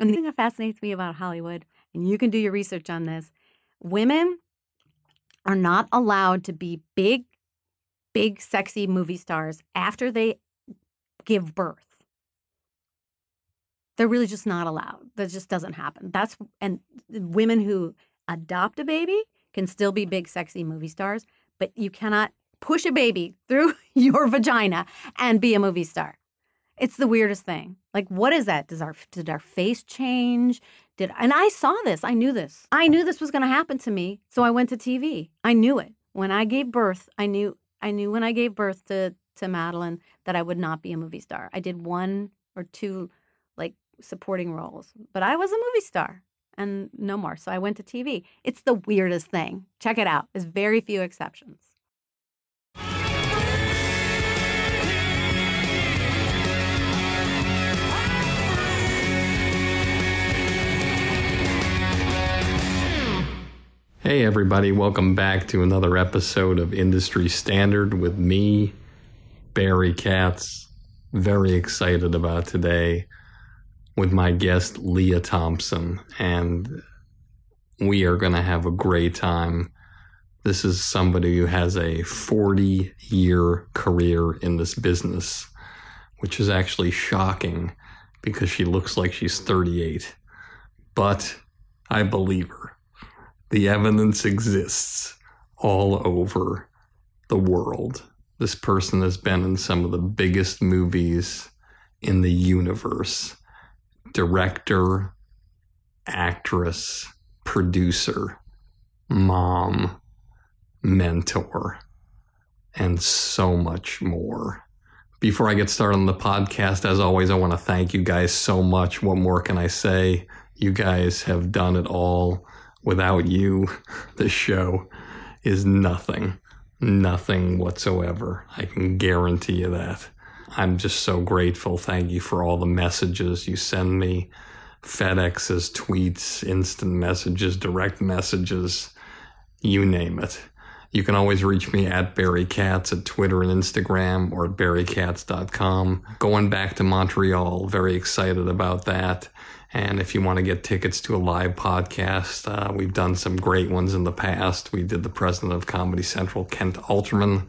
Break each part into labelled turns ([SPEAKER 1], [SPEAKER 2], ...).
[SPEAKER 1] And the thing that fascinates me about Hollywood, and you can do your research on this, women are not allowed to be big, big, sexy movie stars after they give birth. They're really just not allowed. That just doesn't happen. That's and women who adopt a baby can still be big, sexy movie stars, but you cannot push a baby through your vagina and be a movie star. It's the weirdest thing. Like, what is that? Does our did our face change? Did and I saw this. I knew this. I knew this was going to happen to me. So I went to TV. I knew it when I gave birth. I knew. I knew when I gave birth to to Madelyn that I would not be a movie star. I did one or two like supporting roles, but I was a movie star and no more. So I went to TV. It's the weirdest thing. Check it out. There's very few exceptions.
[SPEAKER 2] Hey, everybody, welcome back to another episode of Industry Standard with me, Barry Katz. Very excited about today with my guest, Lea Thompson, and we are going to have a great time. This is somebody who has a 40 year career in this business, which is actually shocking because she looks like she's 38. But I believe her the evidence exists all over the world. This person has been in some of the biggest movies in the universe director, actress, producer, mom, mentor, and so much more. Before I get started on the podcast, as always, I want to thank you guys so much. What more can I say? You guys have done it all without you, the show is nothing. Nothing whatsoever. I can guarantee you that. I'm just so grateful. Thank you for all the messages you send me FedEx's, tweets, instant messages, direct messages, you name it. You can always reach me at Barry Katz at Twitter and Instagram or at barrykatz.com. Going back to Montreal, very excited about that. And if you want to get tickets to a live podcast, uh, we've done some great ones in the past. We did the president of Comedy Central, Kent Alterman.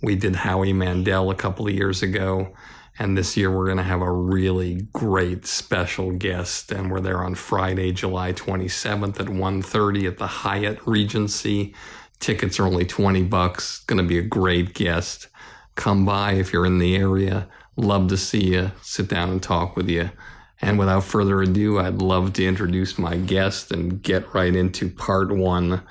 [SPEAKER 2] We did Howie Mandel a couple of years ago. And this year we're going to have a really great special guest. And we're there on Friday, July 27th at 1.30 at the Hyatt Regency. Tickets are only 20 bucks. Going to be a great guest. Come by if you're in the area. Love to see you. Sit down and talk with you. And without further ado, I'd love to introduce my guest and get right into part one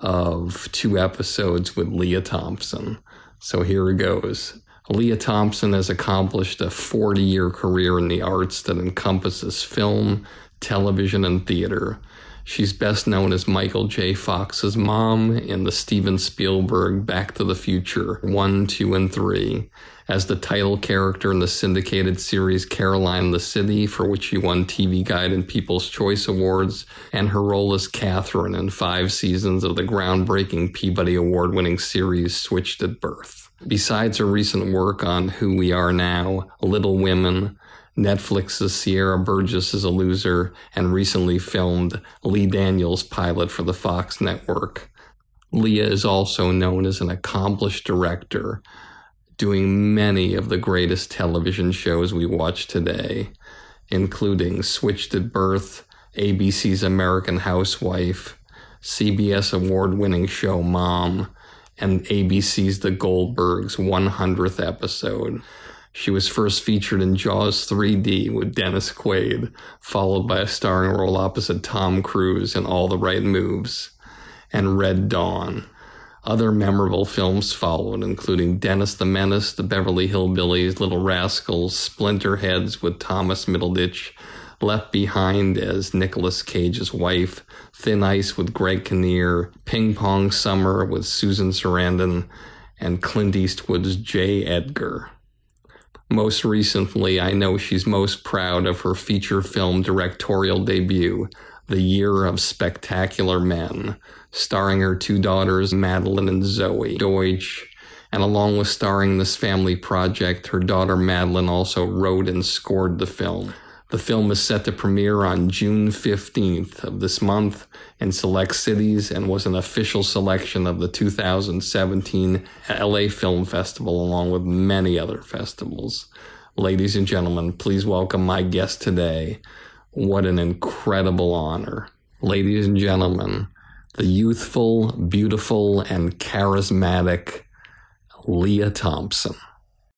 [SPEAKER 2] of two episodes with Lea Thompson. So here goes. Lea Thompson has accomplished a 40 year career in the arts that encompasses film, television, and theater. She's best known as Michael J. Fox's mom in the Steven Spielberg Back to the Future 1, 2, and 3, as the title character in the syndicated series Caroline the City, for which she won TV Guide and People's Choice Awards, and her role as Catherine in five seasons of the groundbreaking Peabody Award winning series Switched at Birth. Besides her recent work on Who We Are Now, Little Women, Netflix's Sierra Burgess is a Loser, and recently filmed Lee Daniels' pilot for the Fox network. Leah is also known as an accomplished director, doing many of the greatest television shows we watch today, including Switched at Birth, ABC's American Housewife, CBS award winning show Mom, and ABC's The Goldbergs 100th episode. She was first featured in Jaws 3D with Dennis Quaid, followed by a starring role opposite Tom Cruise in All the Right Moves and Red Dawn. Other memorable films followed, including Dennis the Menace, The Beverly Hillbillies, Little Rascals, Splinterheads with Thomas Middleditch, Left Behind as Nicolas Cage's wife, Thin Ice with Greg Kinnear, Ping Pong Summer with Susan Sarandon, and Clint Eastwood's J. Edgar. Most recently, I know she's most proud of her feature film directorial debut, The Year of Spectacular Men, starring her two daughters, Madelyn and Zoey Deutch. And along with starring this family project, her daughter Madelyn also wrote and scored the film. The film is set to premiere on June 15th of this month in select cities and was an official selection of the 2017 LA Film Festival, along with many other festivals. Ladies and gentlemen, please welcome my guest today. What an incredible honor. Ladies and gentlemen, the youthful, beautiful, and charismatic Lea Thompson.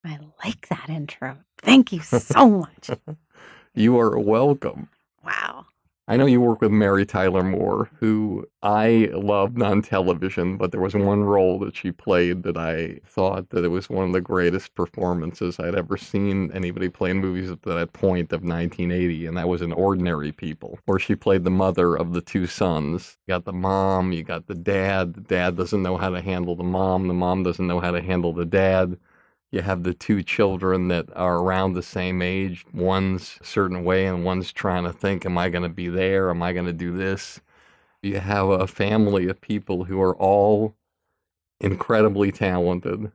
[SPEAKER 1] I like that intro. Thank you so much.
[SPEAKER 2] You are welcome.
[SPEAKER 1] wow.
[SPEAKER 2] I know you work with Mary Tyler Moore, who I loved on television, but there was one role that she played that I thought that it was one of the greatest performances I'd ever seen anybody play in movies at that point of 1980, and that was in Ordinary People, where she played the mother of the two sons. You got the mom, you got the dad. The dad doesn't know how to handle the mom, the mom doesn't know how to handle the dad you have the two children that are around the same age. One's a certain way, and one's trying to think, Am I going to be there? Am I going to do this? You have a family of people who are all incredibly talented.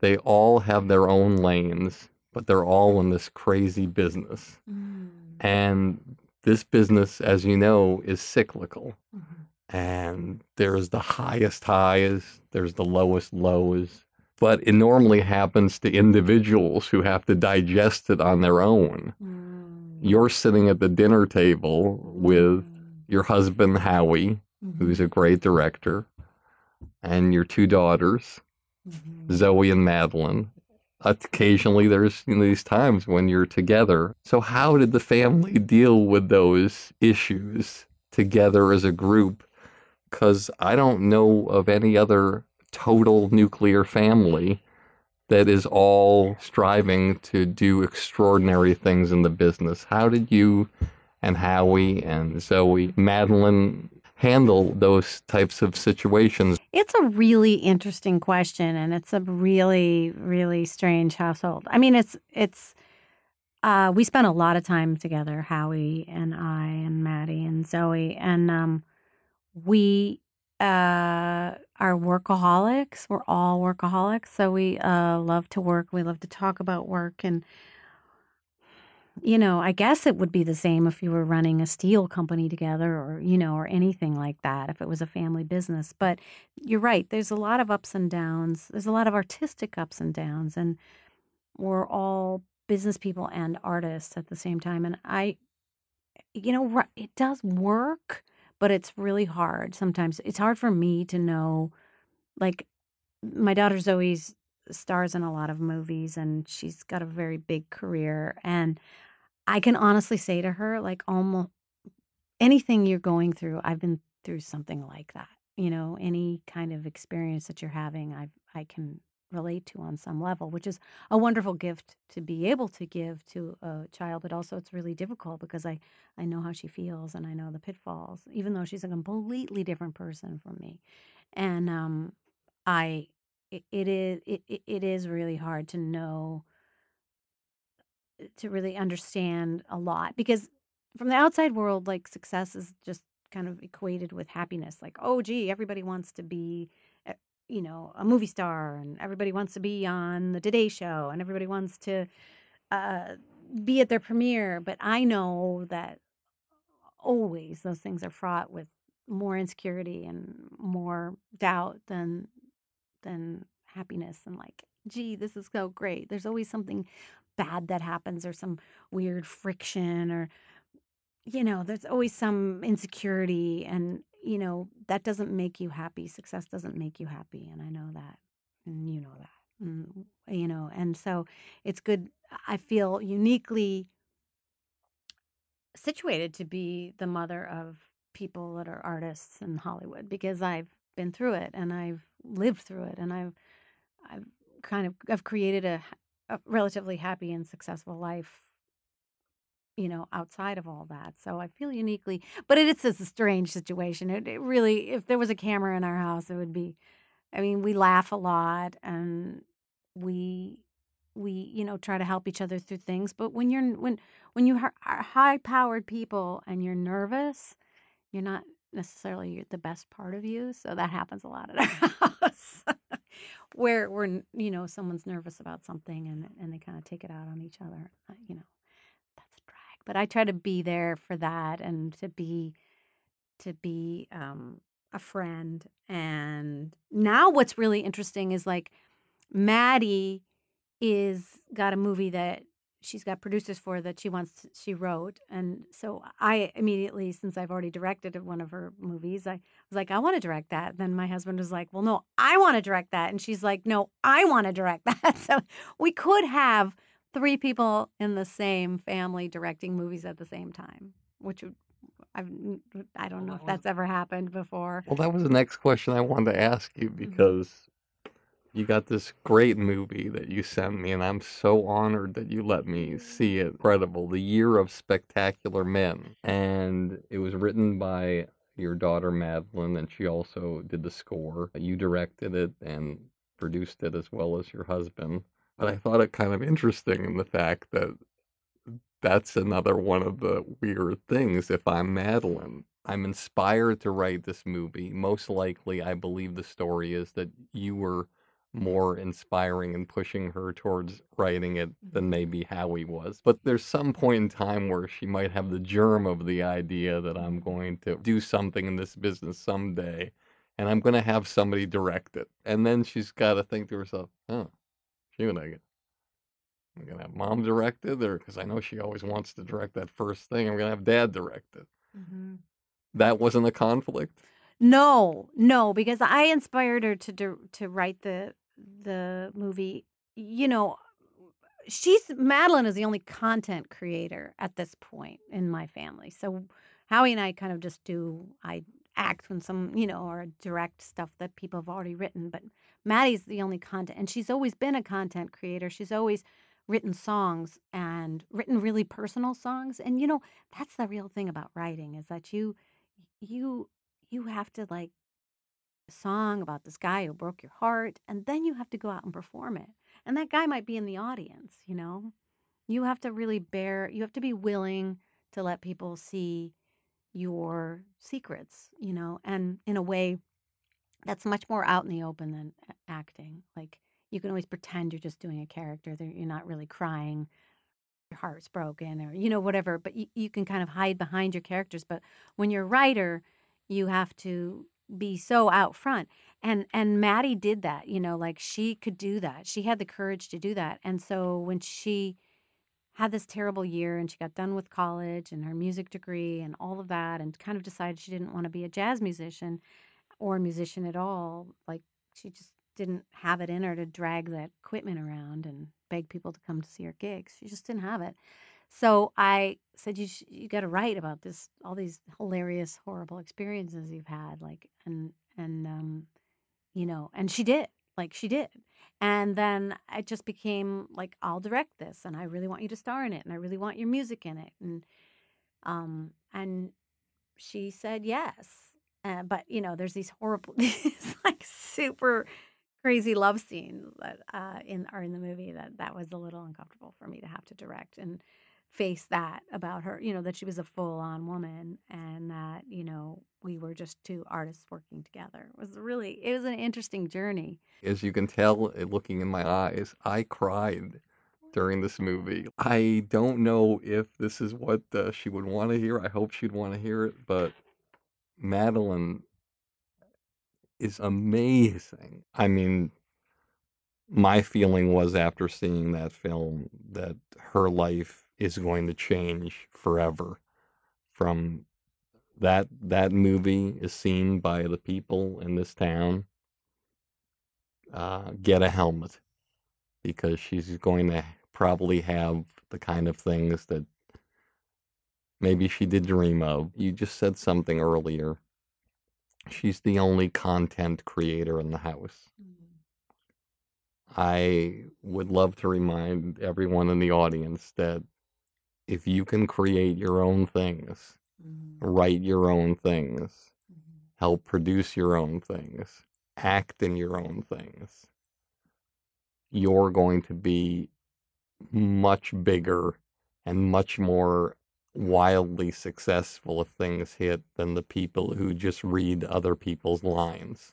[SPEAKER 2] They all have their own lanes, but they're all in this crazy business. Mm. And this business, as you know, is cyclical. Mm-hmm. And there's the highest highs, there's the lowest lows but it normally happens to individuals who have to digest it on their own. Mm. You're sitting at the dinner table with mm. your husband, Howie, mm-hmm. who's a great director, and your two daughters, mm-hmm. Zoey and Madelyn. Occasionally, there's you know, these times when you're together. So, how did the family deal with those issues together as a group? Because I don't know of any other total nuclear family that is all striving to do extraordinary things in the business. How did you and Howie and Zoey, Madelyn, handle those types of situations?
[SPEAKER 1] It's a really interesting question and it's a really, really strange household. I mean, it's, it's, uh, we spent a lot of time together, Howie and I and Maddie and Zoey, and um, we uh, are workaholics. We're all workaholics. So we uh, love to work. We love to talk about work. And, you know, I guess it would be the same if you were running a steel company together or, you know, or anything like that, if it was a family business. But you're right. There's a lot of ups and downs. There's a lot of artistic ups and downs. And we're all business people and artists at the same time. And I, you know, it does work but it's really hard sometimes. It's hard for me to know, like, my daughter Zoey's stars in a lot of movies and she's got a very big career. And I can honestly say to her, like, almost anything you're going through, I've been through something like that. You know, any kind of experience that you're having, I I can relate to on some level, which is a wonderful gift to be able to give to a child. But also, it's really difficult because I I know how she feels and I know the pitfalls, even though she's a completely different person from me, and um, I it, it is it, it is really hard to know to really understand a lot because from the outside world, like success is just kind of equated with happiness. Like, oh, gee, everybody wants to be, you know, a movie star, and everybody wants to be on the Today Show, and everybody wants to uh, be at their premiere. But I know that always those things are fraught with more insecurity and more doubt than than happiness and like gee this is so great there's always something bad that happens or some weird friction or you know there's always some insecurity and you know that doesn't make you happy success doesn't make you happy and i know that and you know that and, you know and so it's good i feel uniquely situated to be the mother of people that are artists in hollywood because i've been through it and i've lived through it and i've i've kind of i've created a a relatively happy and successful life you know outside of all that so i feel uniquely but it's just a strange situation it, it really if there was a camera in our house it would be i mean we laugh a lot and we we you know try to help each other through things but when you're when when you are high powered people and you're nervous you're not necessarily the best part of you so that happens a lot at our house where where you know someone's nervous about something and and they kind of take it out on each other. Uh, you know. But I try to be there for that and to be to be um, a friend. And now what's really interesting is like Maddie is got a movie that she's got producers for that she wants to, she wrote and so i immediately since i've already directed one of her movies i was like i want to direct that then my husband was like well no i want to direct that and she's like no i want to direct that so we could have three people in the same family directing movies at the same time which would I've, I don't know if that's ever happened before.
[SPEAKER 2] Well, that was the next question I wanted to ask you mm-hmm. because you got this great movie that you sent me, and I'm so honored that you let me see it. Incredible. The Year of Spectacular Men. And it was written by your daughter, Madelyn, and she also did the score. You directed it and produced it as well as your husband. But I thought it kind of interesting in the fact that that's another one of the weird things. If I'm Madelyn, I'm inspired to write this movie. Most likely, I believe the story is that you were more inspiring and pushing her towards writing it than mm-hmm. maybe Howie was. But there's some point in time where she might have the germ of the idea that I'm going to do something in this business someday and I'm going to have somebody direct it. And then she's got to think to herself, oh, she gonna get. I'm going to have mom direct it, or because I know she always wants to direct that first thing, I'm going to have dad direct it. Mm-hmm. That wasn't a conflict?
[SPEAKER 1] No, no, because I inspired her to do, to write the the movie, you know, she's Madelyn is the only content creator at this point in my family. So Howie and I kind of just do I act when some, you know, or direct stuff that people have already written, but Maddie's the only content and she's always been a content creator. She's always written songs and written really personal songs and you know, that's the real thing about writing is that you you you have to like a song about this guy who broke your heart, and then you have to go out and perform it. And that guy might be in the audience, you know? You have to really bear, you have to be willing to let people see your secrets, you know, and in a way that's much more out in the open than acting. Like you can always pretend you're just doing a character, that you're not really crying, your heart's broken, or, you know, whatever, but you, you can kind of hide behind your characters. But when you're a writer, you have to be so out front and and Maddie did that you know like she could do that she had the courage to do that and so when she had this terrible year and she got done with college and her music degree and all of that and kind of decided she didn't want to be a jazz musician or a musician at all like she just didn't have it in her to drag that equipment around and beg people to come to see her gigs she just didn't have it so I said, you sh- you got to write about this, all these hilarious, horrible experiences you've had, like, and and um, you know, and she did, like, she did, And then it just became like, I'll direct this and I really want you to star in it and I really want your music in it. And um and she said yes. Uh, but you know, there's these horrible these like super crazy love scenes that uh in are in the movie that that was a little uncomfortable for me to have to direct and face that about her, you know, that she was a full on woman and that, you know, we were just two artists working together. It was really, it was an interesting journey.
[SPEAKER 2] As you can tell, uh, looking in my eyes, I cried during this movie. I don't know if this is what uh, she would want to hear. I hope she'd want to hear it, but Madelyn is amazing. I mean, my feeling was after seeing that film that her life is going to change forever from that that movie is seen by the people in this town uh, get a helmet because she's going to probably have the kind of things that maybe she did dream of. You just said something earlier. She's the only content creator in the house. I would love to remind everyone in the audience that if you can create your own things,
[SPEAKER 1] Mm-hmm.
[SPEAKER 2] write your own things, help produce your own things, act in your own things, you're going to be much bigger and much more wildly successful if things hit than the people who just read other people's lines.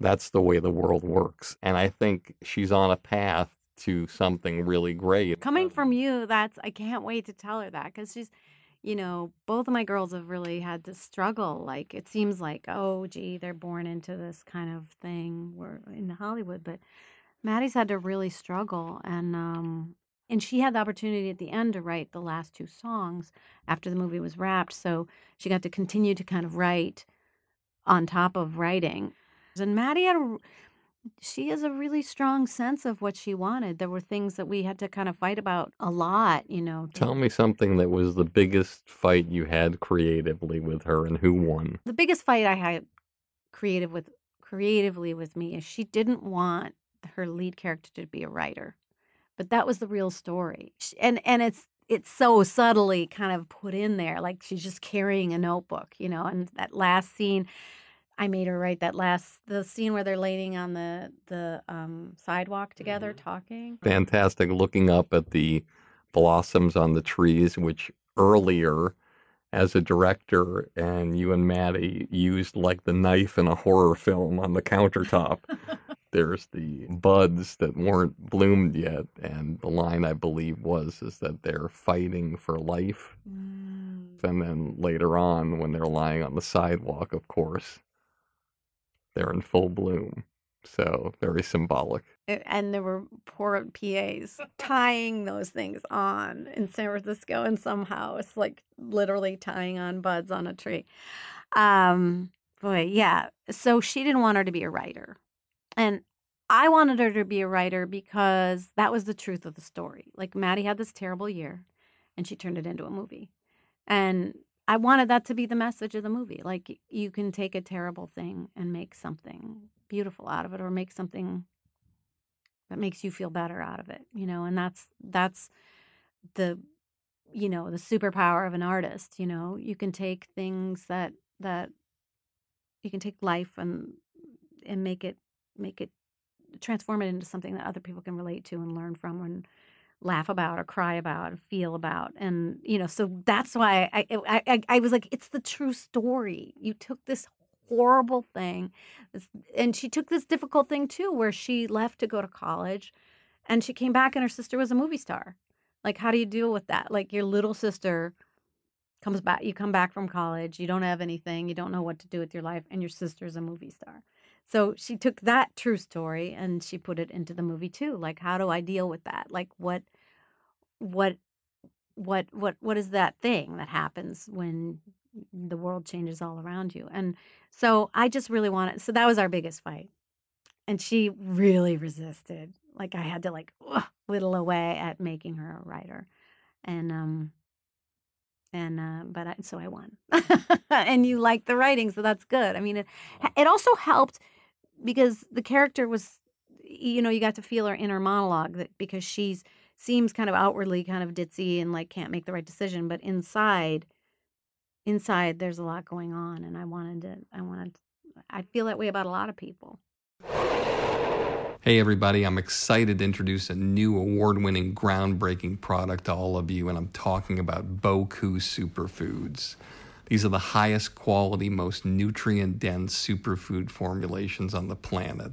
[SPEAKER 2] That's the way the world works. And I think she's on a path to something really great.
[SPEAKER 1] Coming from you, that's, I can't wait to tell her that because she's, you know, both of my girls have really had to struggle. Like, it seems like, oh, gee, they're born into this kind of thing. We're in Hollywood, but Maddie's had to really struggle. And, um, and she had the opportunity at the end to write the last two songs after the movie was wrapped. So she got to continue to kind of write on top of writing. And Maddie had a, she has a really strong sense of what she wanted. There were things that we had to kind of fight about a lot, you know.
[SPEAKER 2] Tell me something that was the biggest fight you had creatively with her and who won.
[SPEAKER 1] the biggest fight I had creative with creatively with me is she didn't want her lead character to be a writer, but that was the real story, and and it's it's so subtly kind of put in there, like she's just carrying a notebook, you know. And that last scene, I made her write that last the scene where they're laying on the the um, sidewalk together talking.
[SPEAKER 2] Fantastic looking up at the blossoms on the trees, which earlier, as a director, and you and Maddie used like the knife in a horror film on the countertop. There's the buds that weren't bloomed yet, and the line I believe was is that they're fighting for life.
[SPEAKER 1] Mm.
[SPEAKER 2] And then later on, when they're lying on the sidewalk, of course, they're in full bloom. So very symbolic.
[SPEAKER 1] And there were poor PAs tying those things on in San Francisco in some house, like literally tying on buds on a tree. Um, boy, yeah. So she didn't want her to be a writer. And I wanted her to be a writer because that was the truth of the story. Like Maddie had this terrible year and she turned it into a movie. And I wanted that to be the message of the movie. Like you can take a terrible thing and make something beautiful out of it or make something that makes you feel better out of it, you know, and that's that's the you know, the superpower of an artist, you know. You can take things that that you can take life and and make it make it transform it into something that other people can relate to and learn from and laugh about or cry about and feel about. And you know so that's why I, I I I was like it's the true story. You took this horrible thing and she took this difficult thing too where she left to go to college and she came back and her sister was a movie star. Like how do you deal with that? Like your little sister comes back you come back from college you don't have anything you don't know what to do with your life and your sister's a movie star so she took that true story and she put it into the movie too like how do i deal with that? Like what what what what what is that thing that happens when the world changes all around you? And so i just really wanted so that was our biggest fight. And she really resisted like i had to like whittle away at making her a writer. And um and uh but I, so i won. And you like the writing so that's good. I mean it it also helped because the character was you know, you got to feel her inner monologue that because she's seems kind of outwardly kind of ditzy and like can't make the right decision, but inside, inside there's a lot going on, and I wanted to, I wanted, I feel that way about a lot of people.
[SPEAKER 2] Hey, everybody, I'm excited to introduce a new award winning, groundbreaking product to all of you, and I'm talking about Boku Superfoods. These are the highest quality, most nutrient dense superfood formulations on the planet,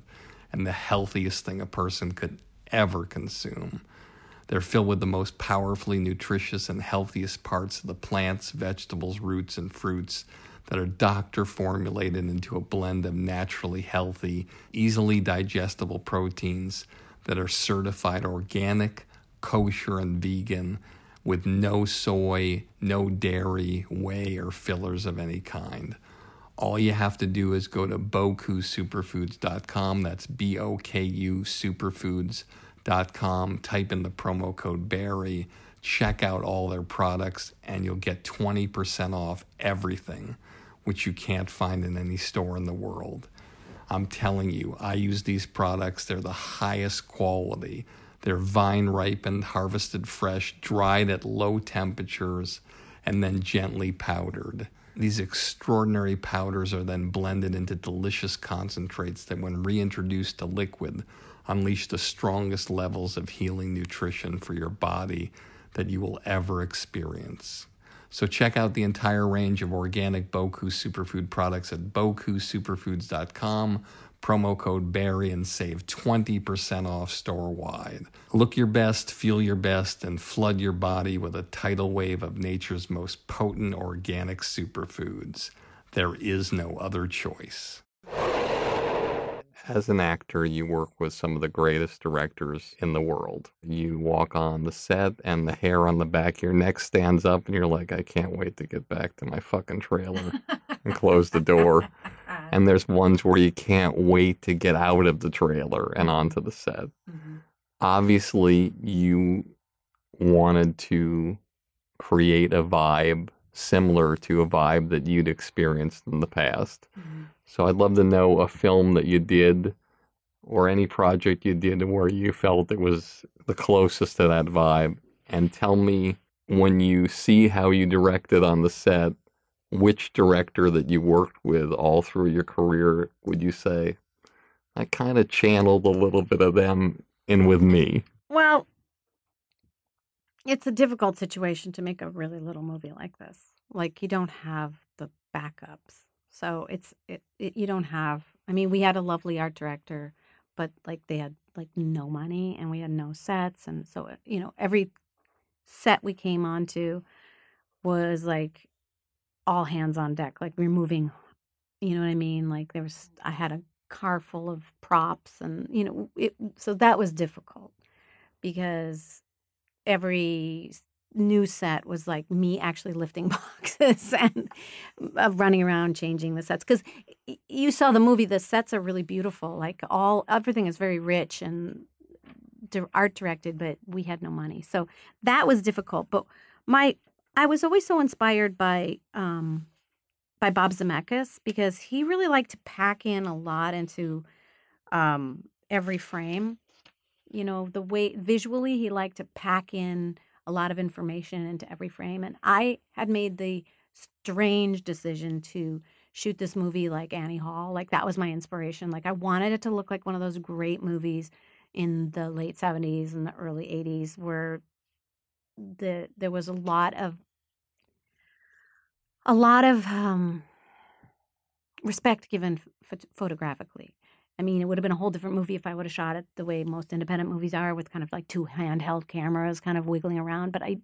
[SPEAKER 2] and the healthiest thing a person could ever consume. They're filled with the most powerfully nutritious and healthiest parts of the plants, vegetables, roots, and fruits that are doctor formulated into a blend of naturally healthy, easily digestible proteins that are certified organic, kosher, and vegan with no soy, no dairy, whey, or fillers of any kind. All you have to do is go to bokusuperfoods.com. That's B O K U superfoods.com. Type in the promo code Barry. Check out all their products, and you'll get 20% off everything, which you can't find in any store in the world. I'm telling you, I use these products. They're the highest quality. They're vine ripened, harvested fresh, dried at low temperatures, and then gently powdered. These extraordinary powders are then blended into delicious concentrates that, when reintroduced to liquid, unleash the strongest levels of healing nutrition for your body that you will ever experience. So check out the entire range of organic Boku superfood products at bokusuperfoods.com promo code Barry and save 20% off store wide. Look your best, feel your best, and flood your body with a tidal wave of nature's most potent organic superfoods. There is no other choice. As an actor, you work with some of the greatest directors in the world. You walk on the set, and the hair on the back of your neck stands up, and you're like, I can't wait to get back to my fucking trailer and close the door and there's ones where you can't wait to get out of the trailer and onto the set. Mm-hmm. Obviously, you wanted to create a vibe similar to a vibe that you'd experienced in the past. Mm-hmm. So I'd love to know a film that you did or any project you did where you felt it was the closest to that vibe and tell me when you see how you directed on the set which director that you worked with all through your career would you say I kind of channeled a little bit of them in with me?
[SPEAKER 1] Well, it's a difficult situation to make a really little movie like this. Like you don't have the backups. So it's it, it you don't have I mean, we had a lovely art director, but like they had like no money and we had no sets and so uh, you know, every set we came onto was like all hands on deck, like removing, you know what I mean? Like there was, I had a car full of props and, you know, it, so that was difficult because every new set was like me actually lifting boxes and uh, running around changing the sets because you saw the movie the sets are really beautiful like all everything is very rich and art directed but we had no money so that was difficult but my I was always so inspired by um, by Bob Zemeckis because he really liked to pack in a lot into um, every frame. You know, the way visually he liked to pack in a lot of information into every frame, and I had made the strange decision to shoot this movie like Annie Hall. Like that was my inspiration. Like I wanted it to look like one of those great movies in the late 70s and the early 80s where the there was a lot of a lot of um, respect given ph- photographically. I mean, it would have been a whole different movie if I would have shot it the way most independent movies are, with kind of like two handheld cameras, kind of wiggling around. But I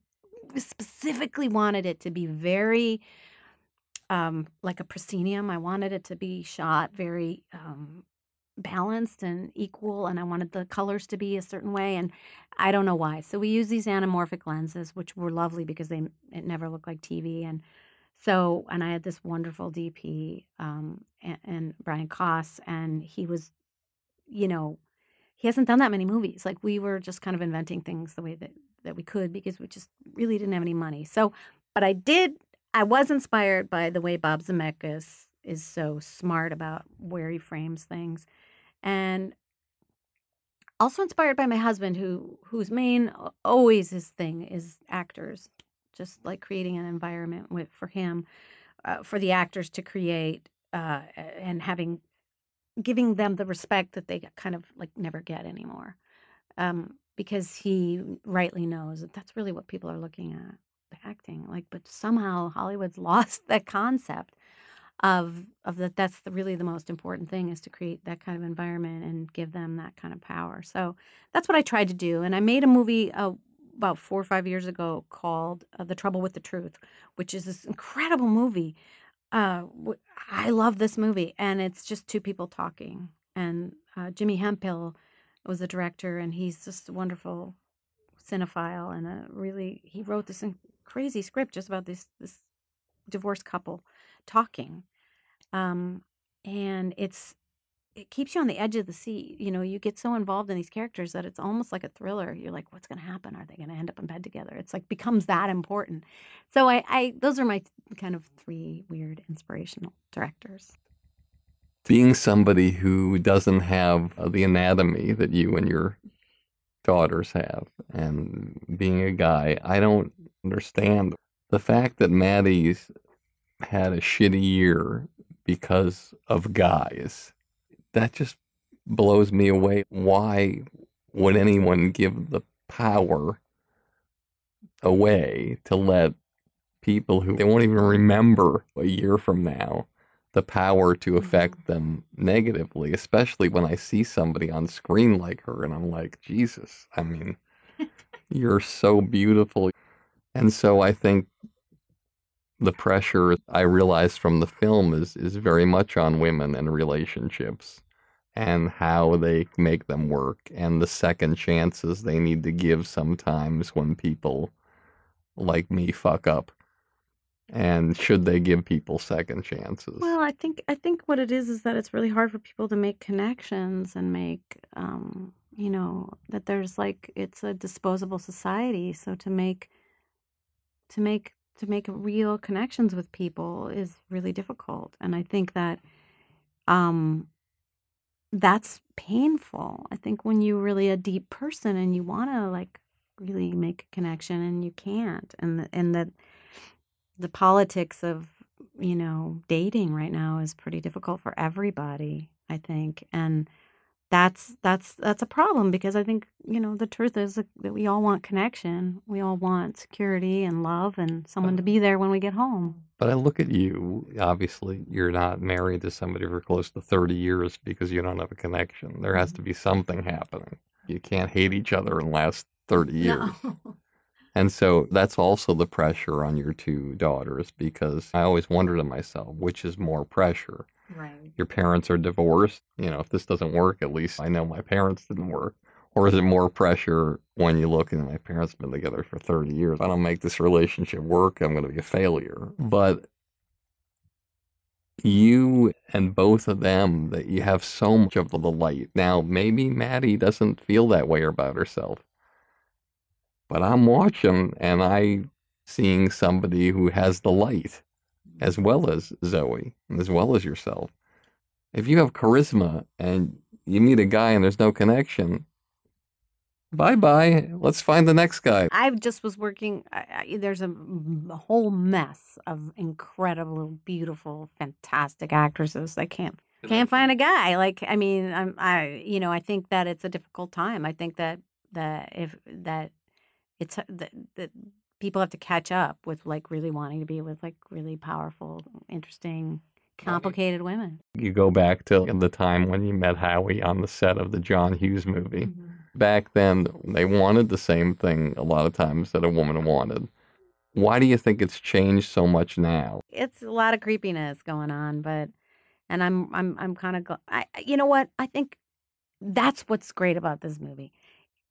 [SPEAKER 1] specifically wanted it to be very um, like a proscenium. I wanted it to be shot very um, balanced and equal and I wanted the colors to be a certain way and I don't know why. So we use these anamorphic lenses which were lovely because they it never looked like TV and so and I had this wonderful DP um and, and Brian Koss and he was you know he hasn't done that many movies. Like we were just kind of inventing things the way that that we could because we just really didn't have any money. So but I did I was inspired by the way Bob Zemeckis is so smart about where he frames things. And also inspired by my husband, who whose main always his thing is actors, just like creating an environment with for him, uh, for the actors to create uh, and having giving them the respect that they kind of like never get anymore. Um, because he rightly knows that that's really what people are looking at the acting like but somehow hollywood's lost that concept of of that that's the, really the most important thing is to create that kind of environment and give them that kind of power. So that's what i tried to do and i made a movie uh, about four or five years ago called uh, the trouble with the truth which is this incredible movie. Uh, i love this movie and it's just two people talking and uh, jimmy hemphill was the director and he's just a wonderful cinephile and a really he wrote this crazy script just about this this divorced couple talking um and it's it keeps you on the edge of the seat you know you get so involved in these characters that it's almost like a thriller you're like what's going to happen? Are they going to end up in bed together? It's like becomes that important. So i i those are my kind of three weird inspirational directors.
[SPEAKER 2] Being somebody who doesn't have the anatomy that you and your daughters have and being a guy i don't understand the fact that Maddie's had a shitty year because of guys. That just blows me away. Why would anyone give the power away to let people who they won't even remember a year from now the power to mm-hmm. affect them negatively, especially when I see somebody on screen like her and I'm like, Jesus, I mean, you're so beautiful. And so I think the pressure I realized from the film is is very much on women and relationships and how they make them work and the second chances they need to give sometimes when people like me fuck up. And should they give people second chances?
[SPEAKER 1] Well i think i think what it is is that it's really hard for people to make connections and make um you know that there's like it's a disposable society. So to make to make to make real connections with people is really difficult and i think that um that's painful. I think when you're really a deep person and you want to like really make a connection and you can't and the, and that the politics of you know dating right now is pretty difficult for everybody i think and that's that's that's a problem because I think you know the truth is that we all want connection. We all want security and love and someone to be there when we get home.
[SPEAKER 2] But I look at you. Obviously, you're not married to somebody for close to thirty years because you don't have a connection. There has to mm-hmm. be something happening. You can't hate each other and last thirty years. No. And so that's also the pressure on your two daughters because I always wonder to myself, which is more pressure?
[SPEAKER 1] Right.
[SPEAKER 2] Your parents are divorced. You know, if this doesn't work, at least I know my parents didn't work. Or is it more pressure when you look and my parents have been together for 30 years? I don't make this relationship work. I'm going to be a failure. But you and both of them, that you have so much of the light. Now, maybe Maddie doesn't feel that way about herself. But I'm watching and I seeing somebody who has the light as well as Zoey, as well as yourself. If you have charisma and you meet a guy and there's no connection, bye bye. Let's find the next guy.
[SPEAKER 1] I just was working. I, there's a, a, whole mess of incredible, beautiful, fantastic actresses. I can't can't find a guy. Like I mean, I'm I you know I think that it's a difficult time. I think that that if that it's uh, that that people have to catch up with like really wanting to be with like really powerful, interesting, complicated women.
[SPEAKER 2] You go back to the time when you met Howie on the set of the John Hughes movie. Mm-hmm. Back then, they wanted the same thing a lot of times that a woman wanted. Why do you think it's changed so much now?
[SPEAKER 1] It's a lot of creepiness going on, but and I'm I'm I'm kind of I you know what? I think that's what's great about this movie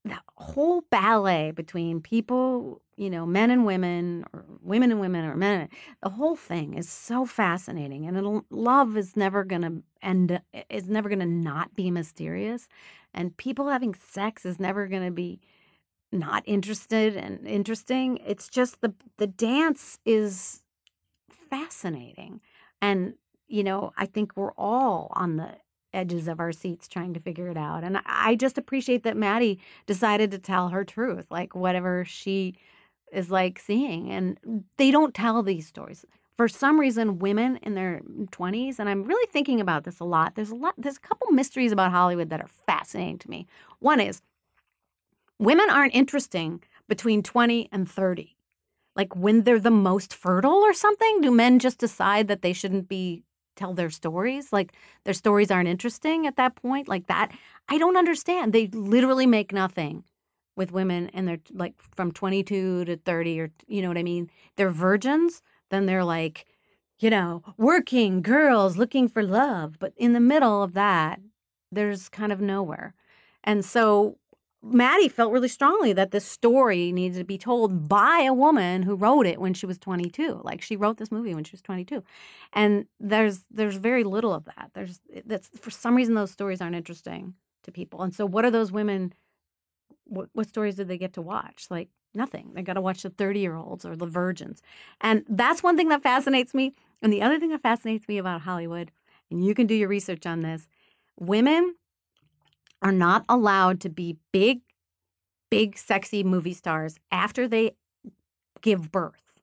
[SPEAKER 1] the whole ballet between people, you know, men and women, or women and women, or men, the whole thing is so fascinating. And love is never going to end, is never going to not be mysterious. And people having sex is never going to be not interested and interesting. It's just the, the dance is fascinating. And, you know, I think we're all on the edges of our seats trying to figure it out. And I just appreciate that Maddie decided to tell her truth, like whatever she is like seeing. And they don't tell these stories. For some reason, women in their 20s, and I'm really thinking about this a lot. There's a lot, there's a couple mysteries about Hollywood that are fascinating to me. One is women aren't interesting between 20 and 30. Like when they're the most fertile or something, do men just decide that they shouldn't be tell their stories. Like their stories aren't interesting at that point. Like that, I don't understand. They literally make nothing with women and they're like from 22 to 30 or you know what I mean? They're virgins, then they're like, you know, working girls looking for love, but in the middle of that, there's kind of nowhere. And so Maddie felt really strongly that this story needed to be told by a woman who wrote it when she was 22. Like she wrote this movie when she was 22. And there's there's very little of that. There's that's for some reason those stories aren't interesting to people. And so what are those women what, what stories did they get to watch? Like nothing. They got to watch the 30-year-olds or the virgins. And that's one thing that fascinates me. And the other thing that fascinates me about Hollywood, and you can do your research on this, women are not allowed to be big, big, sexy movie stars after they give birth.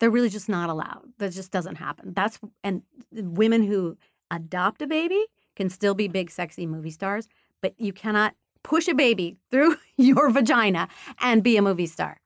[SPEAKER 1] They're really just not allowed. That just doesn't happen. That's and women who adopt a baby can still be big, sexy movie stars, but you cannot push a baby through your vagina and be a movie star.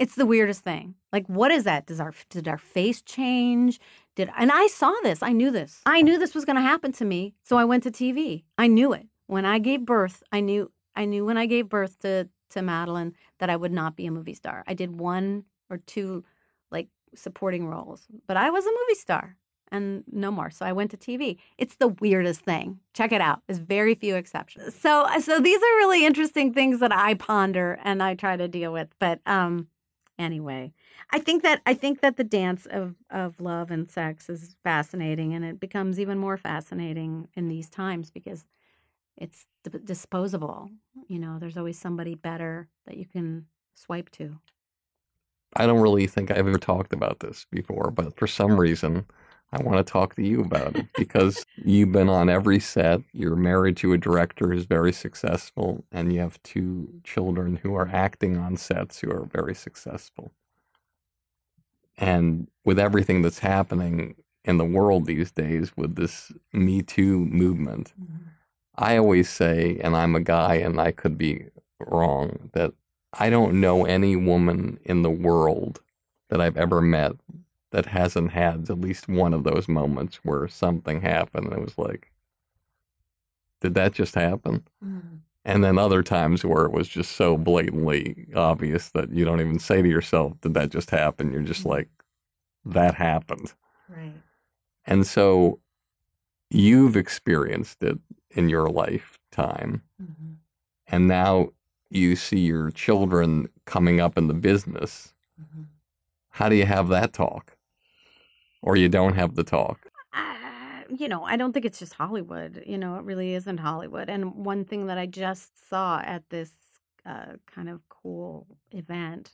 [SPEAKER 1] It's the weirdest thing. Like, what is that? Does our did our face change? Did and I saw this. I knew this. I knew this was going to happen to me. So I went to TV. I knew it when I gave birth. I knew. I knew when I gave birth to to Madelyn that I would not be a movie star. I did one or two like supporting roles, but I was a movie star and no more. So I went to TV. It's the weirdest thing. Check it out. There's very few exceptions. So so these are really interesting things that I ponder and I try to deal with. But um anyway. I think that i think that the dance of of love and sex is fascinating and it becomes even more fascinating in these times because it's disposable. You know there's always somebody better that you can swipe to.
[SPEAKER 2] I don't really think i've ever talked about this before but for some reason I want to talk to you about it because you've been on every set. You're married to a director who's very successful, and you have two children who are acting on sets who are very successful. And with everything that's happening in the world these days with this Me Too movement, mm-hmm. I always say, and I'm a guy and I could be wrong, that I don't know any woman in the world that I've ever met that hasn't had at least one of those moments where something happened and it was like, did that just happen? Mm. And then other times where it was just so blatantly obvious that you don't even say to yourself, did that just happen? You're just mm. like, that happened.
[SPEAKER 1] Right.
[SPEAKER 2] And so you've experienced it in your lifetime. Mm-hmm. And now you see your children coming up in the business. Mm-hmm. How do you have that talk? Or you don't have the talk?
[SPEAKER 1] Uh, you know, I don't think it's just Hollywood. You know, it really isn't Hollywood. And one thing that I just saw at this uh, kind of cool event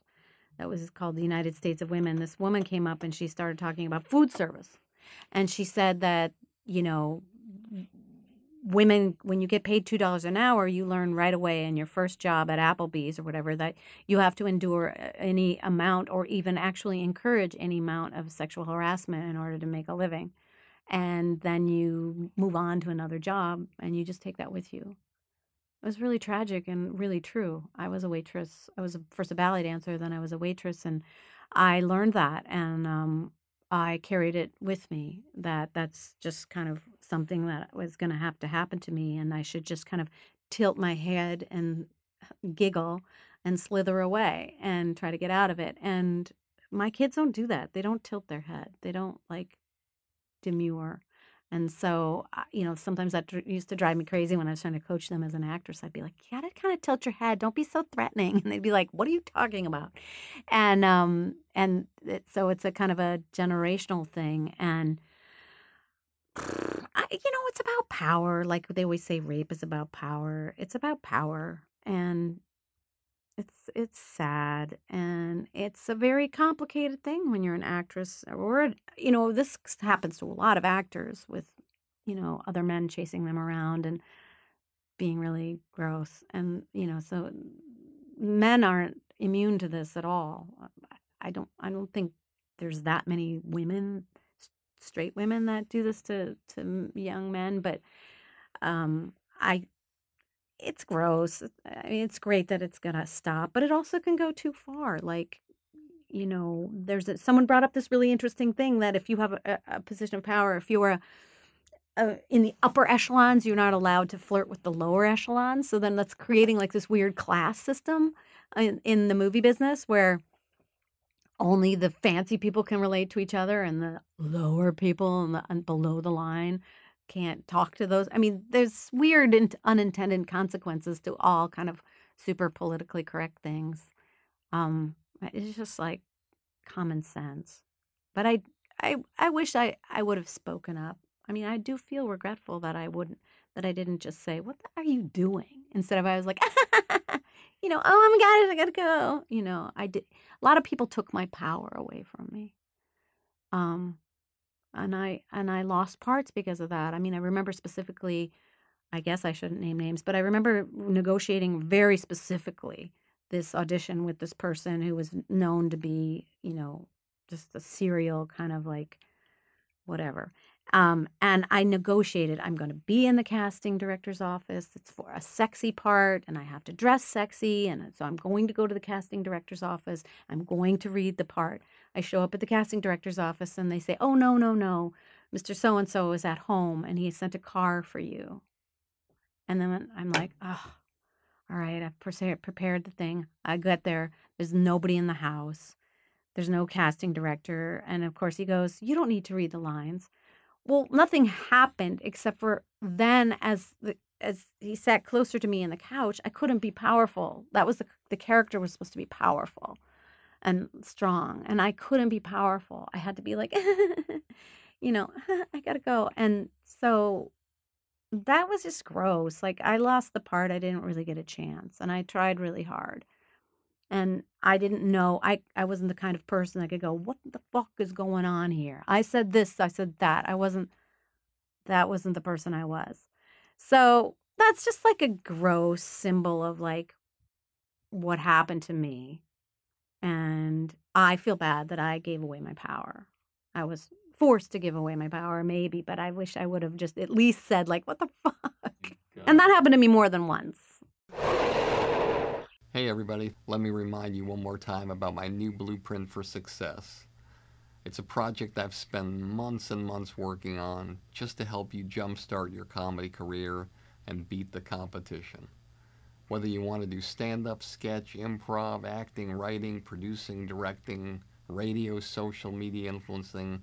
[SPEAKER 1] that was called the United States of Women, this woman came up and she started talking about food service. And she said that, you know, women when you get paid two dollars an hour you learn right away in your first job at applebee's or whatever that you have to endure uh, any amount or even actually encourage any amount of sexual harassment in order to make a living. And then you move on to another job and you just take that with you. It was really tragic and really true. I was a waitress i was a, first a ballet dancer then i was a waitress and i learned that. And um, I carried it with me that that's just kind of something that was going to have to happen to me, and I should just kind of tilt my head and giggle and slither away and try to get out of it. And my kids don't do that. They don't tilt their head. They don't like demur. And so, you know, sometimes that used to drive me crazy when I was trying to coach them as an actress. I'd be like, "You gotta kind of tilt your head. Don't be so threatening." And they'd be like, "What are you talking about?" And um, and it, so it's a kind of a generational thing. And I, you know, it's about power. Like they always say, rape is about power. It's about power, and it's it's sad and it's a very complicated thing when you're an actress or you know this happens to a lot of actors with you know, other men chasing them around and being really gross. And, you know, so men aren't immune to this at all. I don't I don't think there's that many women straight women that do this to to young men, but um I it's gross. Uh, I mean, it's great that it's gonna stop, but it also can go too far. Like, you know, there's a, someone brought up this really interesting thing that if you have a, a position of power, if you're a, uh, a, in the upper echelons, you're not allowed to flirt with the lower echelons. So then that's creating like this weird class system in, in the movie business where only the fancy people can relate to each other and the lower people and the and below the line can't talk to those. I mean, there's weird and unintended consequences to all kind of super politically correct things. Um, it's just like common sense. But I, I, I wish I, I would have spoken up. I mean, I do feel regretful that I wouldn't, that I didn't just say, "What are you doing?" Instead of I was like, you know, "Oh my god, I gotta go." You know, I did. A lot of people took my power away from me. Um, and I and I lost parts because of that. I mean, I remember specifically, I guess I shouldn't name names, but I remember negotiating very specifically this audition with this person who was known to be, you know, just a serial kind of like whatever. Um, and I negotiated, I'm going to be in the casting director's office. It's for a sexy part, and I have to dress sexy. And so I'm going to go to the casting director's office. I'm going to read the part. I show up at the casting director's office, and they say, Oh, no, no, no. Mr. So and so is at home, and he sent a car for you. And then I'm like, Oh, all right, I've prepared the thing. I get there. There's nobody in the house. There's no casting director. And of course, he goes, You don't need to read the lines well, nothing happened except for then as the as he sat closer to me in the couch, I couldn't be powerful. That was the the character was supposed to be powerful and strong, and I couldn't be powerful. I had to be like, you know, I gotta go. And so that was just gross. Like I lost the part. I didn't really get a chance, and I tried really hard and I didn't know I I wasn't the kind of person that could go, "What the fuck is going on here?" I said this, I said that. I wasn't that wasn't the person I was. So, that's just like a gross symbol of like what happened to me. And I feel bad that I gave away my power. I was forced to give away my power maybe, but I wish I would have just at least said like, "What the fuck?" And that happened to me more than once.
[SPEAKER 2] Hey everybody, let me remind you one more time about my new blueprint for success. It's a project I've spent months and months working on just to help you jumpstart your comedy career and beat the competition. Whether you want to do stand up, sketch, improv, acting, writing, producing, directing, radio, social media influencing,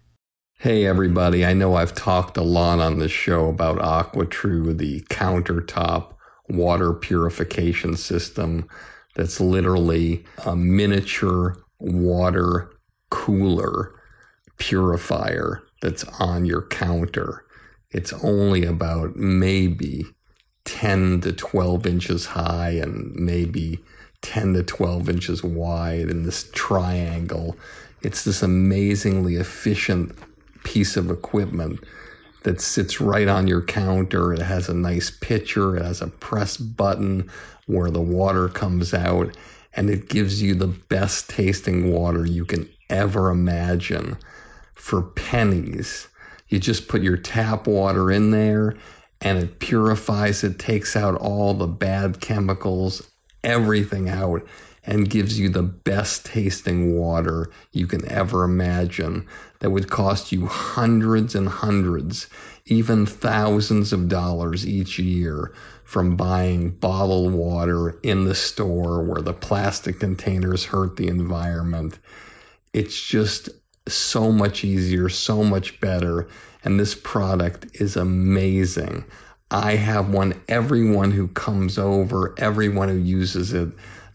[SPEAKER 2] Hey, everybody. I know I've talked a lot on this show about AquaTrue, the countertop water purification system that's literally a miniature water cooler purifier that's on your counter. It's only about maybe 10 to 12 inches high and maybe 10 to 12 inches wide in this triangle. It's this amazingly efficient piece of equipment that sits right on your counter. It has a nice pitcher, it has a press button where the water comes out, and it gives you the best tasting water you can ever imagine for pennies. You just put your tap water in there and it purifies it, takes out all the bad chemicals, everything out, and gives you the best tasting water you can ever imagine that would cost you hundreds and hundreds, even thousands of dollars each year from buying bottled water in the store where the plastic containers hurt the environment. It's just so much easier, so much better. And this product is amazing. I have one. Everyone who comes over, everyone who uses it,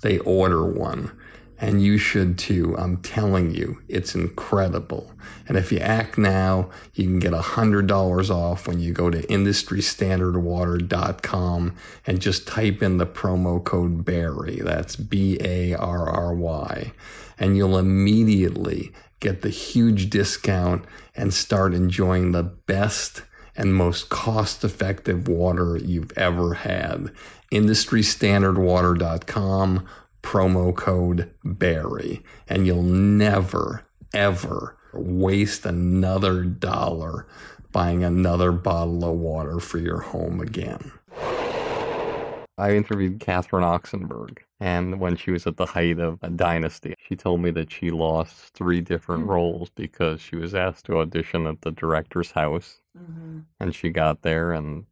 [SPEAKER 2] they order one. And you should too. I'm telling you, it's incredible. And if you act now, you can get $100 off when you go to industrystandardwater.com and just type in the promo code BARRY. That's B A R R Y. And you'll immediately get the huge discount and start enjoying the best and most cost effective water you've ever had. IndustryStandardWater.com, promo code BARRY, and you'll never, ever waste another dollar buying another bottle of water for your home again. I interviewed Catherine Oxenberg, and when she was at the height of a dynasty, she told me that she lost three different mm-hmm. roles because she was asked to audition at the director's house, mm-hmm. and she got there, and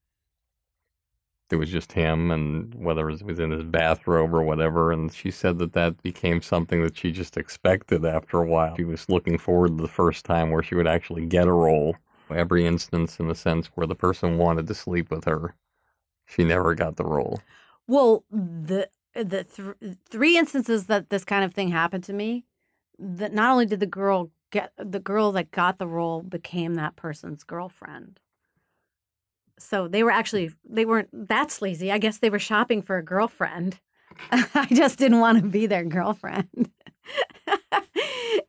[SPEAKER 2] it was just him, and whether it was in his bathrobe or whatever, and she said that that became something that she just expected after a while. She was looking forward to the first time where she would actually get a role. Every instance, in the sense where the person wanted to sleep with her she never got the role.
[SPEAKER 1] Well, the the th- three instances that this kind of thing happened to me, that not only did the girl get the girl that got the role became that person's girlfriend. So they were actually they weren't that sleazy. I guess they were shopping for a girlfriend. I just didn't want to be their girlfriend.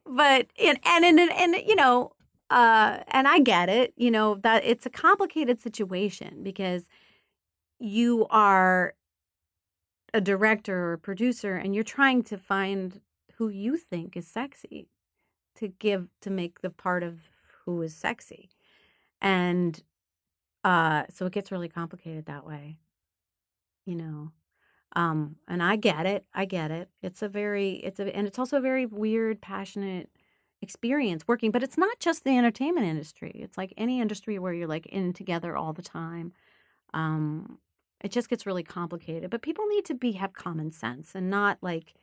[SPEAKER 1] but and and and, and you know, uh, and I get it. You know that it's a complicated situation because you are a director or producer and you're trying to find who you think is sexy to give to make the part of who is sexy and uh so it gets really complicated that way you know um and i get it i get it it's a very it's a and it's also a very weird passionate experience working but it's not just the entertainment industry it's like any industry where you're like in together all the time um it just gets really complicated. But people need to be have common sense and not like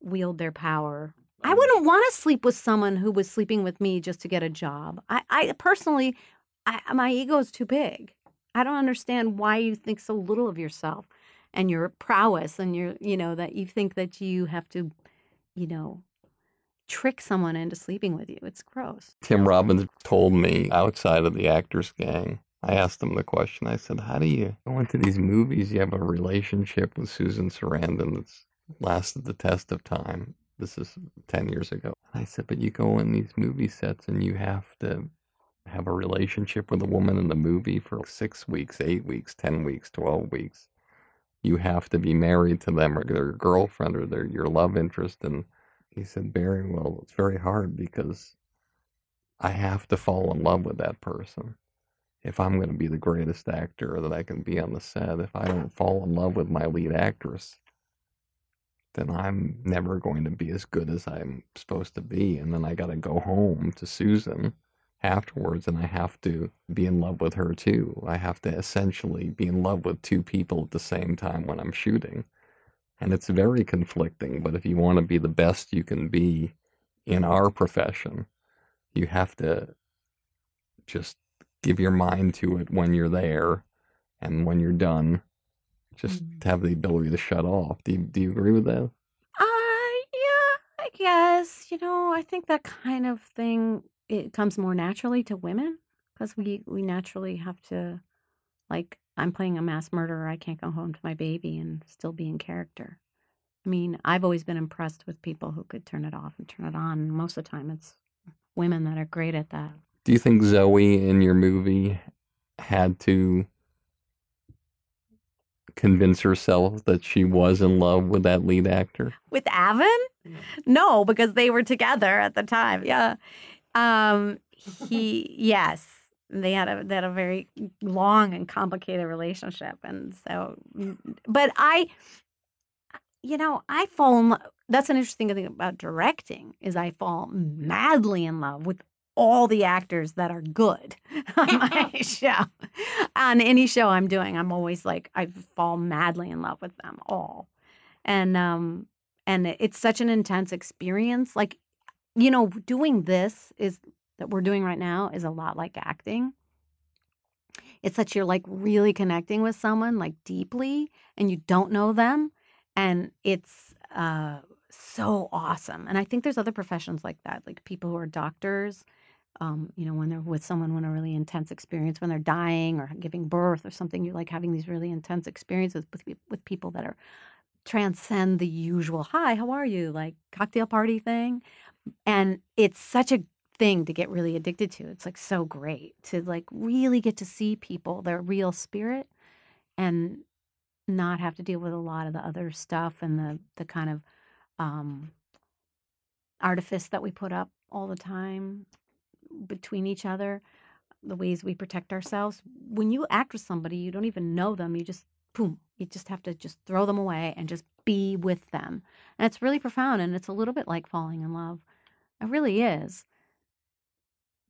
[SPEAKER 1] wield their power. I wouldn't want to sleep with someone who was sleeping with me just to get a job. I, I personally, I, uh, my ego is too big. I don't understand why you think so little of yourself and your prowess and your, you know, that you think that you have to, you know, trick someone into sleeping with you. It's gross.
[SPEAKER 2] Tim Robbins told me outside of the Actors Gang I asked him the question. I said, How do you go into these movies? You have a relationship with Susan Sarandon that's lasted the test of time. This is 10 years ago. I said, But you go in these movie sets and you have to have a relationship with a woman in the movie for six weeks, eight weeks, 10 weeks, 12 weeks. You have to be married to them or their girlfriend or their your love interest. And he said, Barry, well, it's very hard because I have to fall in love with that person if I'm going to be the greatest actor that I can be on the set, if I don't fall in love with my lead actress, then I'm never going to be as good as I'm supposed to be. And then I got to go home to Susan afterwards and I have to be in love with her too. I have to essentially be in love with two people at the same time when I'm shooting. And it's very conflicting, but if you want to be the best you can be in our profession, you have to just give your mind to it when you're there and when you're done. Just mm. to have the ability to shut off. Do you, do you agree with that?
[SPEAKER 1] Uh, yeah, I guess. You know, I think that kind of thing it comes more naturally to women because we we naturally have to like I'm playing a mass murderer. I can't go home to my baby and still be in character. I mean, I've always been impressed with people who could turn it off and turn it on. Most of the time, it's women that are great at that.
[SPEAKER 2] Do you think Zoey in your movie had to convince herself that she was in love with that lead actor?
[SPEAKER 1] With Avan? No, because they were together at the time. Yeah. Um he yes. they had a they had a very long and complicated relationship, and so, mm, but I, you know, I fall in love. That's an interesting thing about directing is I fall madly in love with all the actors that are good on my show. On any show I'm doing, I'm always like I fall madly in love with them all, and um and it's such an intense experience. Like, you know, doing this is that we're doing right now is a lot like acting. It's that you're like really connecting with someone like deeply and you don't know them. And it's uh, so awesome. And I think there's other professions like that, like people who are doctors. Um, you know, when they're with someone when a really intense experience, when they're dying or giving birth or something, you're like having these really intense experiences with with people that are transcend the usual hi how are you like cocktail party thing and it's such a thing to get really addicted to it's like so great to like really get to see people their real spirit and not have to deal with a lot of the other stuff and the the kind of um artifice that we put up all the time between each other the ways we protect ourselves when you act with somebody you don't even know them you just boom you just have to just throw them away and just be with them. And it's really profound and it's a little bit like falling in love. It really is.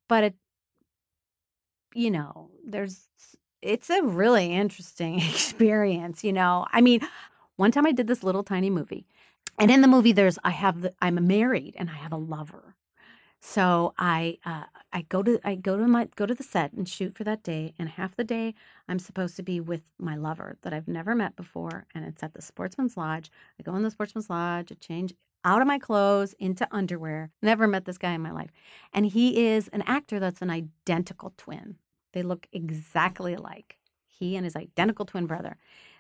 [SPEAKER 1] But it, you know, there's, it's a really interesting experience, you know. I mean, one time I did this little tiny movie. And in the movie, there's, I have, the, I'm married and I have a lover. So I uh, I go to I go to my go to the set and shoot for that day, and half the day I'm supposed to be with my lover that I've never met before, and it's at the Sportsman's Lodge. I go in the Sportsman's Lodge, I change out of my clothes into underwear. Never met this guy in my life, and he is an actor that's an identical twin. They look exactly alike. He and his identical twin brother.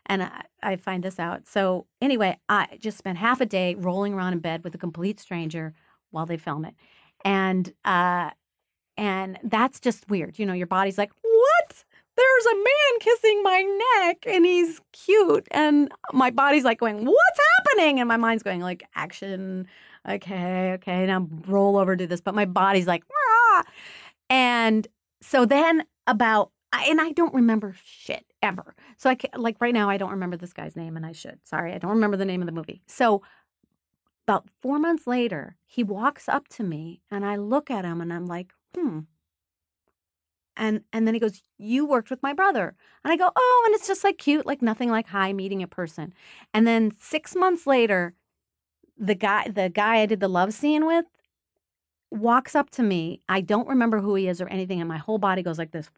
[SPEAKER 1] And I, I find this out. So anyway, I just spent half a day rolling around in bed with a complete stranger while they film it and uh and that's just weird you know your body's like there's a man kissing my neck and he's cute and my body's like going what's happening and my mind's going like action okay okay now roll over do this but my body's like Rah! and so then about and I don't remember shit ever. So I can, like right now I don't remember this guy's name and I should. Sorry, I don't remember the name of the movie. So about four months later, he walks up to me and I look at him and I'm like, hmm. And and then he goes, You worked with my brother. And I go, Oh, and it's just like cute, like nothing like hi meeting a person. And then six months later, the guy the guy I did the love scene with walks up to me. I don't remember who he is or anything, and my whole body goes like this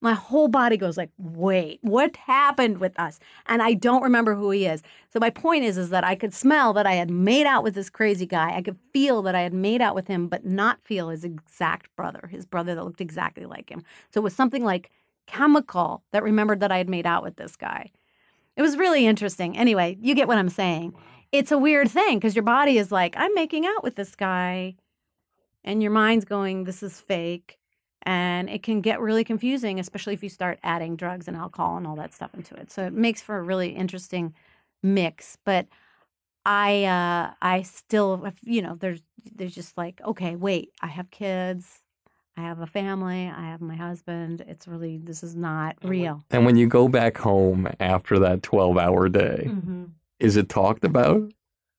[SPEAKER 1] my whole body goes like, wait, what happened with us? And I don't remember who he is. So my point is, is that I could smell that I had made out with this crazy guy. I could feel that I had made out with him, but not feel his exact brother, his brother that looked exactly like him. So it was something like chemical that remembered that I had made out with this guy. It was really interesting. Anyway, you get what I'm saying. It's a weird thing because your body is like, I'm making out with this guy. And your mind's going, this is fake and it can get really confusing especially if you start adding drugs and alcohol and all that stuff into it. So it makes for a really interesting mix but i uh i still you know there's there's just like okay wait i have kids i have a family i have my husband. It's really this is not real.
[SPEAKER 2] and when you go back home after that 12 hour day mm-hmm. is it talked about?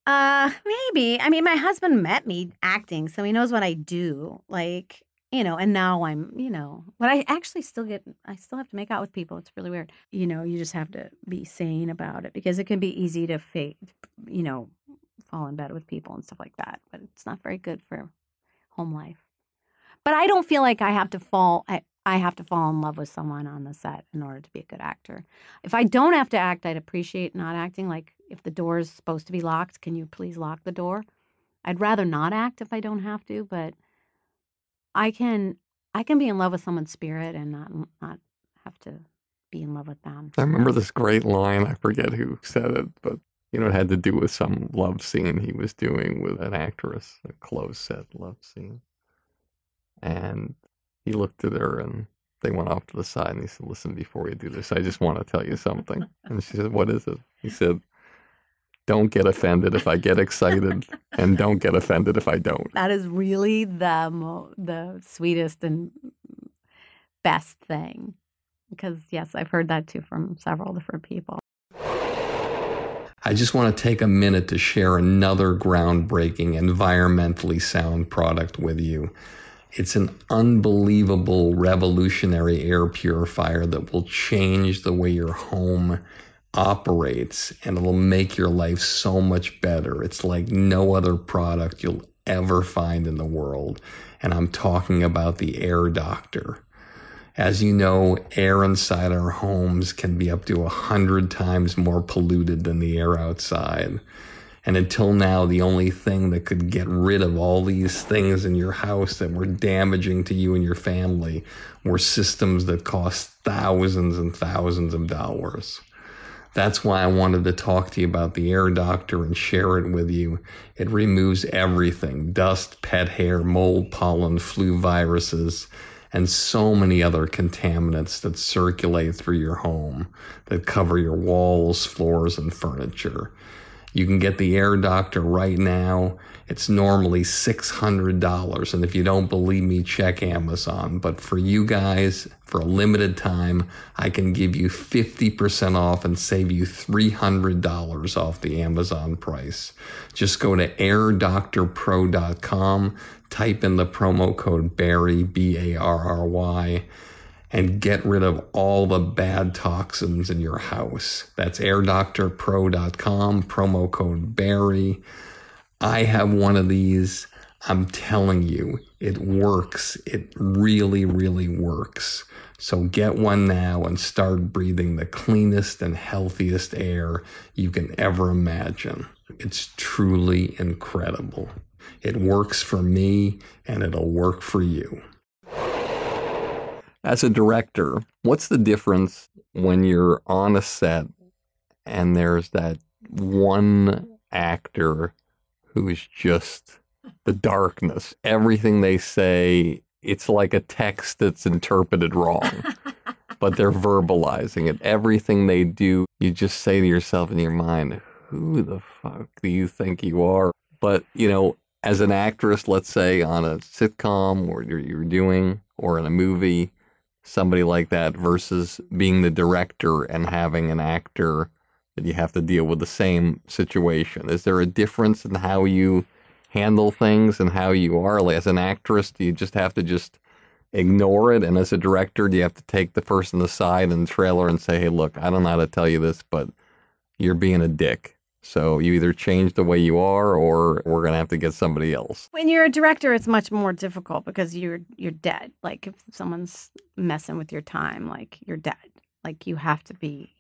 [SPEAKER 1] Uh maybe. I mean my husband met me acting so he knows what i do like you know, and now I'm, you know, but I actually still get, I still have to make out with people. It's really weird. You know, you just have to be sane about it because it can be easy to fake, you know, fall in bed with people and stuff like that. But it's not very good for home life. But I don't feel like I have to fall, I, I have to fall in love with someone on the set in order to be a good actor. If I don't have to act, I'd appreciate not acting. Like if the door is supposed to be locked, can you please lock the door? I'd rather not act if I don't have to, but I can I can be in love with someone's spirit and not not have to be in love with them.
[SPEAKER 2] I remember this great line. I forget who said it, but you know, it had to do with some love scene he was doing with an actress, a close set love scene. And he looked at her and they went off to the side and he said, Listen, before you do this, I just want to tell you something. And she said, What is it? He said, don't get offended if I get excited, and don't get offended if I don't.
[SPEAKER 1] That is really the mo- the sweetest and best thing. Because, yes, I've heard that too from several different people.
[SPEAKER 2] I just want to take a minute to share another groundbreaking, environmentally sound product with you. It's an unbelievable, revolutionary air purifier that will change the way your home operates and it'll make your life so much better. It's like no other product you'll ever find in the world. And I'm talking about the Air Doctor. As you know, air inside our homes can be up to a hundred times more polluted than the air outside. And until now, the only thing that could get rid of all these things in your house that were damaging to you and your family were systems that cost thousands and thousands of dollars. That's why I wanted to talk to you about the Air Doctor and share it with you. It removes everything dust, pet hair, mold, pollen, flu viruses and so many other contaminants that circulate through your home that cover your walls, floors, and furniture. You can get the Air Doctor right now. It's normally $600. And if you don't believe me, check Amazon. But for you guys, for a limited time, I can give you 50% off and save you $300 off the Amazon price. Just go to airdoctorpro.com, type in the promo code Barry, B A R R Y, and get rid of all the bad toxins in your house. That's airdoctorpro.com, promo code Barry. I have one of these. I'm telling you, it works. It really, really works. So get one now and start breathing the cleanest and healthiest air you can ever imagine. It's truly incredible. It works for me and it'll work for you. As a director, what's the difference when you're on a set and there's that one actor who is just the darkness? Everything they say, it's like a text that's interpreted wrong, but they're verbalizing it. Everything they do, you just say to yourself in your mind, who the fuck do you think you are? But, you know, as an actress, let's say on a sitcom or you're, you're doing, or in a movie, somebody like that versus being the director and having an actor that you have to deal with the same situation? Is there a difference in how you handle things and how you are? Like, as an actress, do you just have to just ignore it? And as a director, do you have to take the person aside in the trailer and say, hey, look, I don't know how to tell you this, but you're being a dick. So you either change the way you are or we're going to have to get somebody else.
[SPEAKER 1] When you're a director, it's much more difficult because you're you're dead. Like if someone's messing with your time, like you're dead. Like you have to be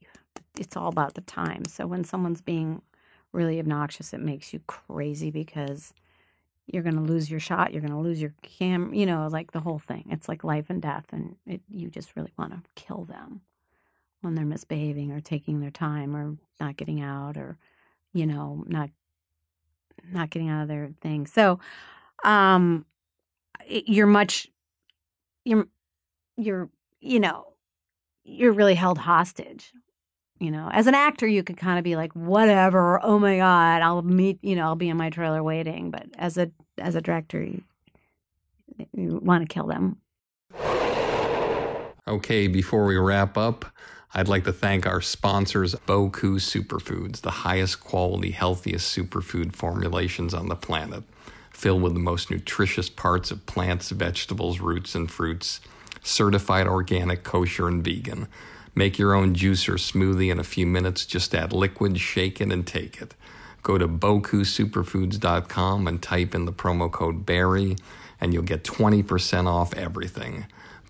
[SPEAKER 1] it's all about the time. So when someone's being really obnoxious, it makes you crazy because you're going to lose your shot, you're going to lose your cam, you know, like the whole thing. It's like life and death and it, you just really want to kill them when they're misbehaving or taking their time or not getting out or you know, not not getting out of their thing. So, um, you're much, you're, you're, you know, you're really held hostage. You know, as an actor, you could kind of be like, whatever. Oh my god, I'll meet. You know, I'll be in my trailer waiting. But as a as a director, you, you want to kill them.
[SPEAKER 2] Okay, before we wrap up, I'd like to thank our sponsors, Boku Superfoods, the highest quality, healthiest superfood formulations on the planet, filled with the most nutritious parts of plants, vegetables, roots, and fruits, certified organic, kosher, and vegan. Make your own juice or smoothie in a few minutes. Just add liquid, shake it, and take it. Go to BokuSuperfoods.com and type in the promo code Barry, and you'll get 20% off everything.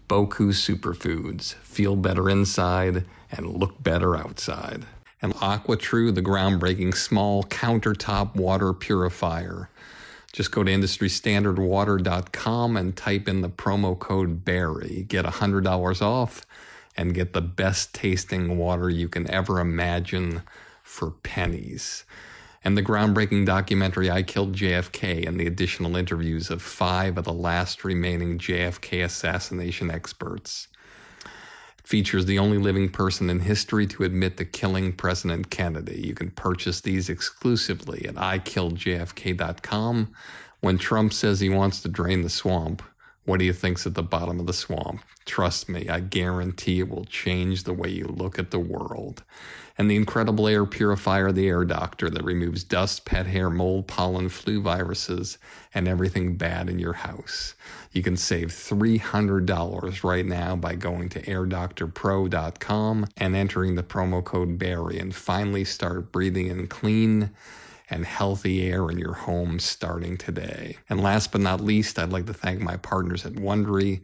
[SPEAKER 2] Boku Superfoods. Feel better inside and look better outside. And AquaTrue, the groundbreaking small countertop water purifier. Just go to industrystandardwater.com and type in the promo code Barry. Get $100 off and get the best tasting water you can ever imagine for pennies and the groundbreaking documentary I Killed JFK and the additional interviews of five of the last remaining JFK assassination experts. It features the only living person in history to admit to killing President Kennedy. You can purchase these exclusively at ikilledjfk.com. When Trump says he wants to drain the swamp, What do you think's at the bottom of the swamp? Trust me, I guarantee it will change the way you look at the world. And the incredible air purifier, the Air Doctor, that removes dust, pet hair, mold, pollen, flu viruses, and everything bad in your house. You can save $300 right now by going to airdoctorpro.com and entering the promo code BARRY and finally start breathing in clean and healthy air in your home starting today. And last but not least, I'd like to thank my partners at Wondery.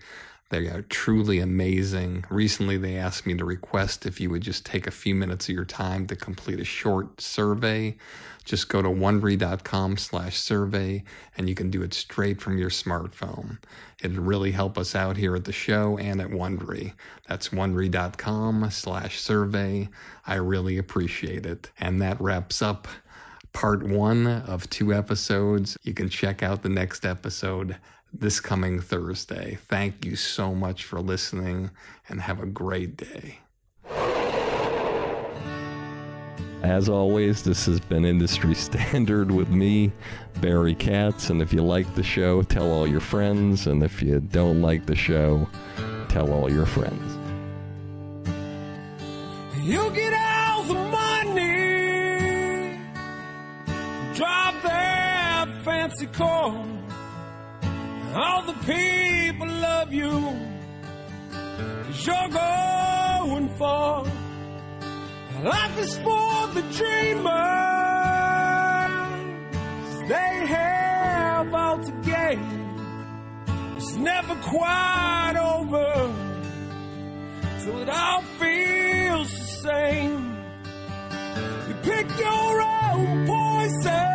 [SPEAKER 2] They are truly amazing. Recently, they asked me to request if you would just take a few minutes of your time to complete a short survey. Just go to wondery.com slash survey and you can do it straight from your smartphone. It'd really help us out here at the show and at Wondery. That's wondery.com slash survey. I really appreciate it. And that wraps up part one of two episodes. You can check out the next episode this coming Thursday. Thank you so much for listening and have a great day. As always, this has been Industry Standard with me, Barry Katz. And if you like the show, tell all your friends. And if you don't like the show, tell all your friends.
[SPEAKER 3] You get all fancy. All the people love you, cause you're going far. Life is for the dreamers, they have all to gain. It's never quite over So it all feels the same. You pick your own poison,